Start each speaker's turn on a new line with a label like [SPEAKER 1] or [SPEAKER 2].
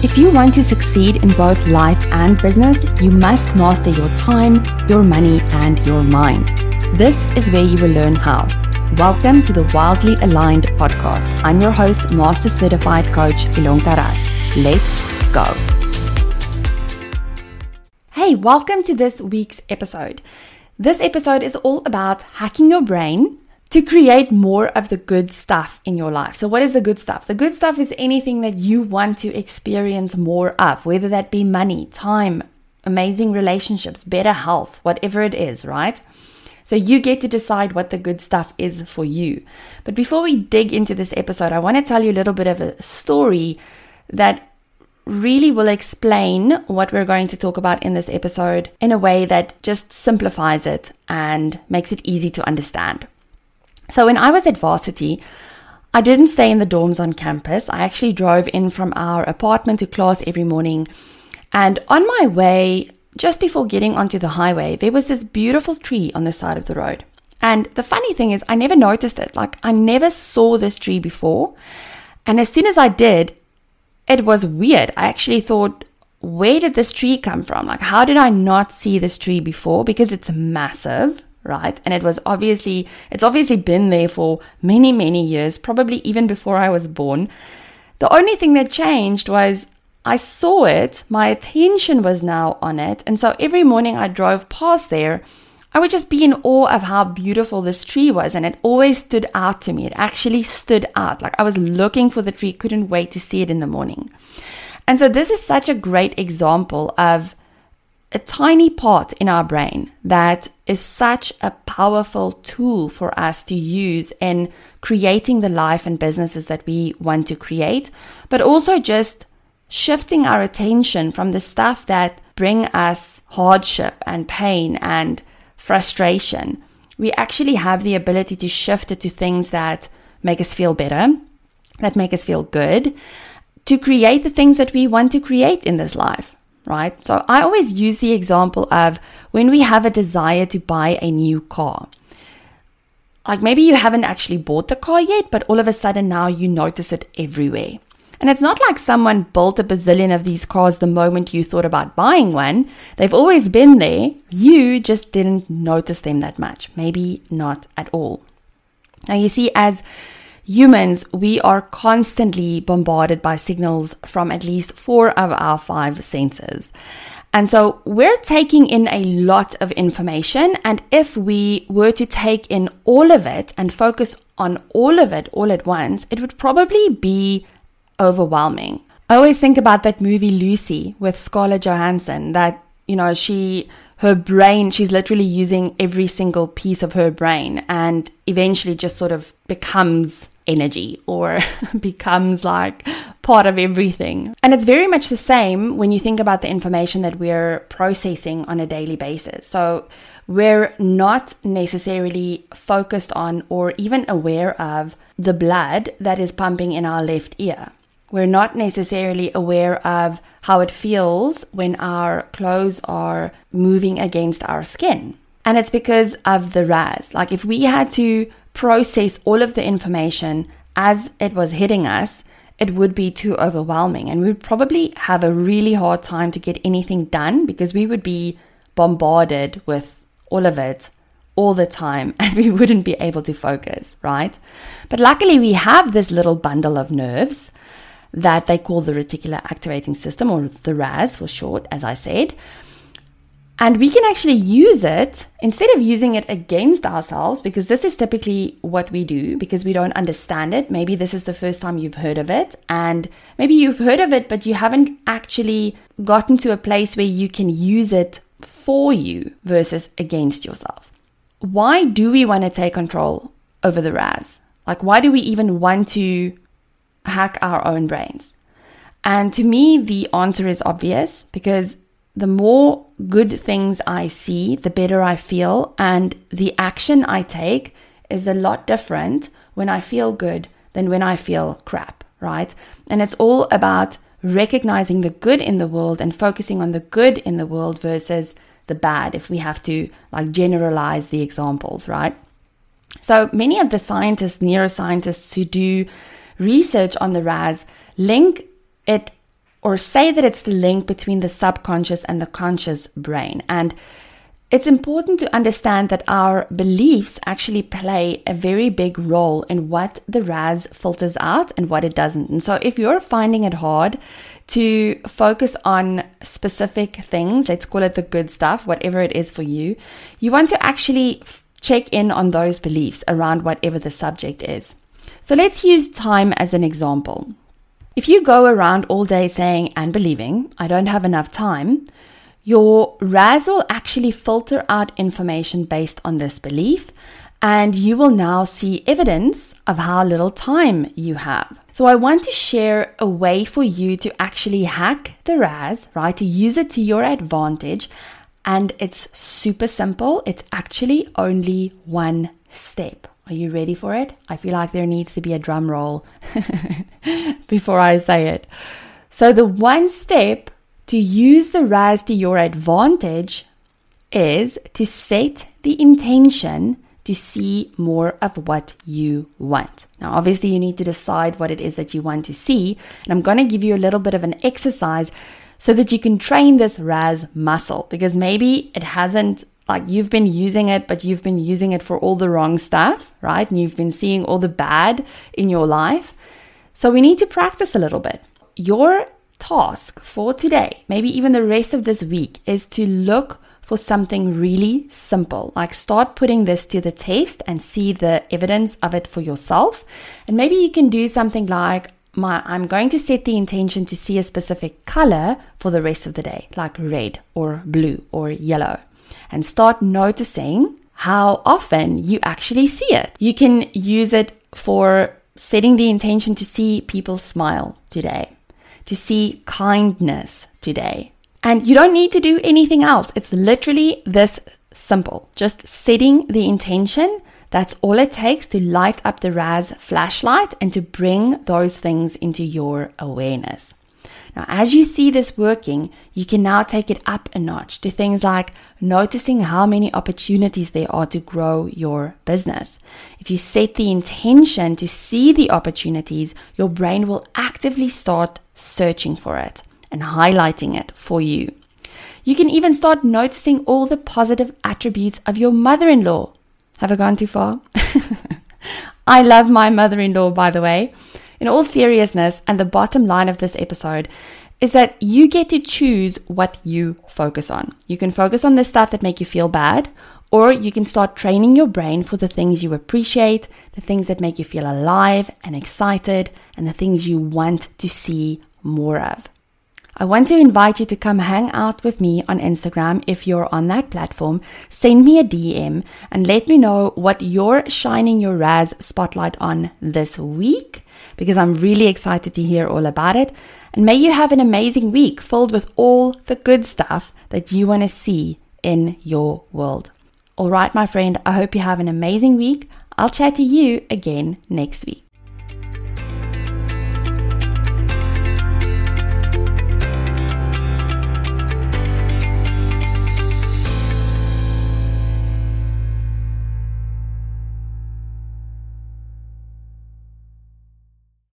[SPEAKER 1] If you want to succeed in both life and business, you must master your time, your money, and your mind. This is where you will learn how. Welcome to the Wildly Aligned podcast. I'm your host, Master Certified Coach Ilonka Ras. Let's go. Hey, welcome to this week's episode. This episode is all about hacking your brain to create more of the good stuff in your life. So, what is the good stuff? The good stuff is anything that you want to experience more of, whether that be money, time, amazing relationships, better health, whatever it is, right? So, you get to decide what the good stuff is for you. But before we dig into this episode, I want to tell you a little bit of a story that really will explain what we're going to talk about in this episode in a way that just simplifies it and makes it easy to understand. So when I was at varsity, I didn't stay in the dorms on campus. I actually drove in from our apartment to class every morning. And on my way, just before getting onto the highway, there was this beautiful tree on the side of the road. And the funny thing is, I never noticed it. Like, I never saw this tree before. And as soon as I did, it was weird. I actually thought, where did this tree come from? Like, how did I not see this tree before? Because it's massive right? And it was obviously, it's obviously been there for many, many years, probably even before I was born. The only thing that changed was I saw it, my attention was now on it. And so every morning I drove past there, I would just be in awe of how beautiful this tree was. And it always stood out to me. It actually stood out. Like I was looking for the tree, couldn't wait to see it in the morning. And so this is such a great example of a tiny part in our brain that is such a powerful tool for us to use in creating the life and businesses that we want to create, but also just shifting our attention from the stuff that bring us hardship and pain and frustration. We actually have the ability to shift it to things that make us feel better, that make us feel good, to create the things that we want to create in this life right? So I always use the example of when we have a desire to buy a new car. Like maybe you haven't actually bought the car yet, but all of a sudden now you notice it everywhere. And it's not like someone built a bazillion of these cars the moment you thought about buying one. They've always been there. You just didn't notice them that much. Maybe not at all. Now, you see, as humans, we are constantly bombarded by signals from at least four of our five senses. And so we're taking in a lot of information. And if we were to take in all of it and focus on all of it all at once, it would probably be overwhelming. I always think about that movie Lucy with Scarlett Johansson that, you know, she her brain, she's literally using every single piece of her brain and eventually just sort of becomes energy or becomes like part of everything. And it's very much the same when you think about the information that we're processing on a daily basis. So we're not necessarily focused on or even aware of the blood that is pumping in our left ear. We're not necessarily aware of how it feels when our clothes are moving against our skin. And it's because of the RAS. Like if we had to process all of the information as it was hitting us, it would be too overwhelming. And we would probably have a really hard time to get anything done because we would be bombarded with all of it all the time and we wouldn't be able to focus, right? But luckily, we have this little bundle of nerves that they call the reticular activating system or the RAS for short, as I said. And we can actually use it instead of using it against ourselves, because this is typically what we do because we don't understand it. Maybe this is the first time you've heard of it, and maybe you've heard of it, but you haven't actually gotten to a place where you can use it for you versus against yourself. Why do we want to take control over the RAS? Like, why do we even want to hack our own brains? And to me, the answer is obvious because the more good things I see, the better I feel. And the action I take is a lot different when I feel good than when I feel crap, right? And it's all about recognizing the good in the world and focusing on the good in the world versus the bad, if we have to like generalize the examples, right? So many of the scientists, neuroscientists who do research on the RAS link it or say that it's the link between the subconscious and the conscious brain. And it's important to understand that our beliefs actually play a very big role in what the RAS filters out and what it doesn't. And so, if you're finding it hard to focus on specific things, let's call it the good stuff, whatever it is for you, you want to actually check in on those beliefs around whatever the subject is. So, let's use time as an example. If you go around all day saying and believing, I don't have enough time, your RAS will actually filter out information based on this belief, and you will now see evidence of how little time you have. So, I want to share a way for you to actually hack the RAS, right? To use it to your advantage. And it's super simple. It's actually only one step. Are you ready for it? I feel like there needs to be a drum roll before I say it. So, the one step to use the RAS to your advantage is to set the intention to see more of what you want. Now, obviously, you need to decide what it is that you want to see. And I'm going to give you a little bit of an exercise so that you can train this RAS muscle because maybe it hasn't, like, you've been using it, but you've been using it for all the wrong stuff, right? And you've been seeing all the bad in your life. So, we need to practice a little bit. Your task for today, maybe even the rest of this week, is to look for something really simple. Like start putting this to the test and see the evidence of it for yourself. And maybe you can do something like, my, I'm going to set the intention to see a specific color for the rest of the day, like red or blue or yellow, and start noticing how often you actually see it. You can use it for setting the intention to see people smile today to see kindness today. And you don't need to do anything else. It's literally this simple. Just setting the intention. That's all it takes to light up the RAS flashlight and to bring those things into your awareness. Now, as you see this working, you can now take it up a notch to things like noticing how many opportunities there are to grow your business. If you set the intention to see the opportunities, your brain will actively start searching for it and highlighting it for you. You can even start noticing all the positive attributes of your mother in law. Have I gone too far? I love my mother in law, by the way. In all seriousness, and the bottom line of this episode is that you get to choose what you focus on. You can focus on the stuff that make you feel bad, or you can start training your brain for the things you appreciate, the things that make you feel alive and excited, and the things you want to see more of. I want to invite you to come hang out with me on Instagram if you're on that platform. Send me a DM and let me know what you're shining your RAS spotlight on this week because I'm really excited to hear all about it. And may you have an amazing week filled with all the good stuff that you want to see in your world. All right, my friend, I hope you have an amazing week. I'll chat to you again next week.